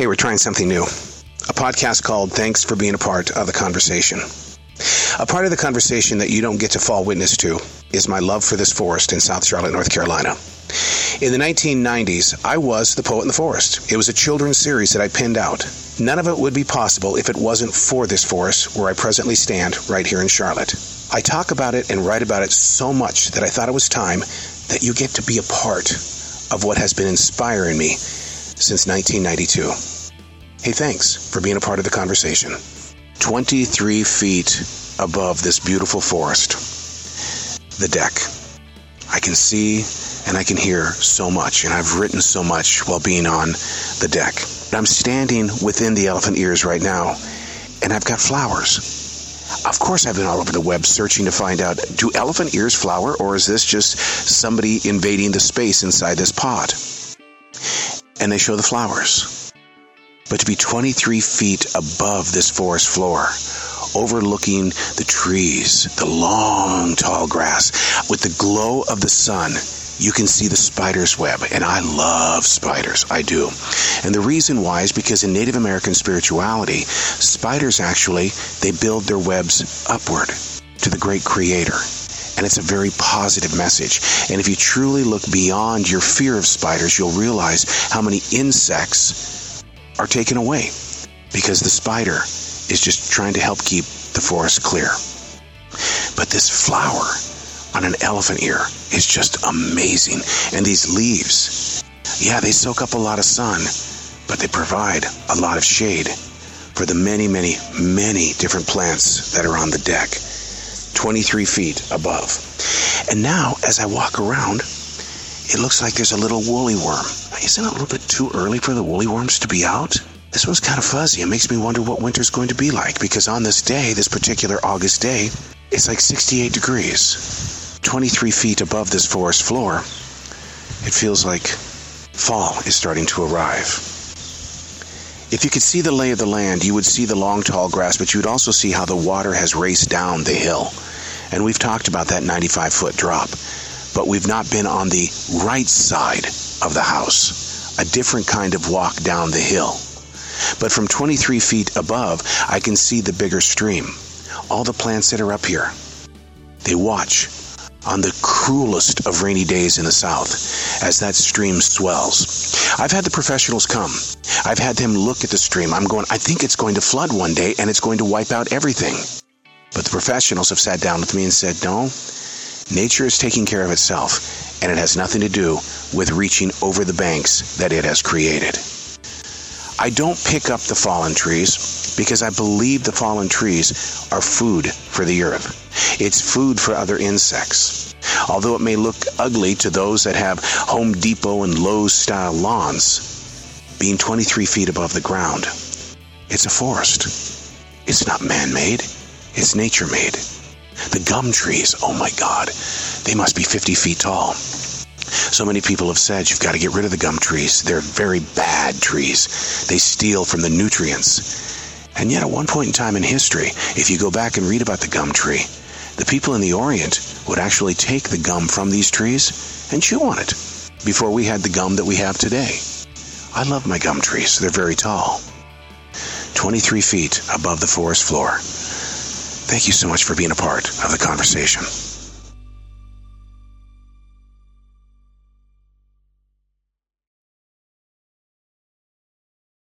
Hey, we're trying something new. A podcast called Thanks for Being a Part of the Conversation. A part of the conversation that you don't get to fall witness to is my love for this forest in South Charlotte, North Carolina. In the 1990s, I was The Poet in the Forest. It was a children's series that I pinned out. None of it would be possible if it wasn't for this forest where I presently stand right here in Charlotte. I talk about it and write about it so much that I thought it was time that you get to be a part of what has been inspiring me since 1992. Hey, thanks for being a part of the conversation. 23 feet above this beautiful forest, the deck. I can see and I can hear so much, and I've written so much while being on the deck. I'm standing within the elephant ears right now, and I've got flowers. Of course, I've been all over the web searching to find out do elephant ears flower, or is this just somebody invading the space inside this pod? And they show the flowers. But to be 23 feet above this forest floor, overlooking the trees, the long, tall grass, with the glow of the sun, you can see the spider's web. And I love spiders. I do. And the reason why is because in Native American spirituality, spiders actually, they build their webs upward to the great creator. And it's a very positive message. And if you truly look beyond your fear of spiders, you'll realize how many insects are taken away because the spider is just trying to help keep the forest clear. But this flower on an elephant ear is just amazing. And these leaves, yeah, they soak up a lot of sun, but they provide a lot of shade for the many, many, many different plants that are on the deck, 23 feet above. And now, as I walk around, it looks like there's a little woolly worm. Isn't it a little bit too early for the woolly worms to be out? This one's kind of fuzzy. It makes me wonder what winter's going to be like because on this day, this particular August day, it's like 68 degrees. 23 feet above this forest floor, it feels like fall is starting to arrive. If you could see the lay of the land, you would see the long, tall grass, but you would also see how the water has raced down the hill. And we've talked about that 95 foot drop, but we've not been on the right side of the house, a different kind of walk down the hill. But from 23 feet above, I can see the bigger stream. All the plants that are up here. They watch on the cruelest of rainy days in the south as that stream swells. I've had the professionals come. I've had them look at the stream. I'm going, I think it's going to flood one day and it's going to wipe out everything. But the professionals have sat down with me and said, no, nature is taking care of itself and it has nothing to do with reaching over the banks that it has created. I don't pick up the fallen trees because I believe the fallen trees are food for the earth. It's food for other insects. Although it may look ugly to those that have Home Depot and Lowe's style lawns, being 23 feet above the ground, it's a forest. It's not man made, it's nature made. The gum trees, oh my God, they must be 50 feet tall. So many people have said you've got to get rid of the gum trees. They're very bad trees. They steal from the nutrients. And yet, at one point in time in history, if you go back and read about the gum tree, the people in the Orient would actually take the gum from these trees and chew on it before we had the gum that we have today. I love my gum trees. They're very tall. 23 feet above the forest floor. Thank you so much for being a part of the conversation.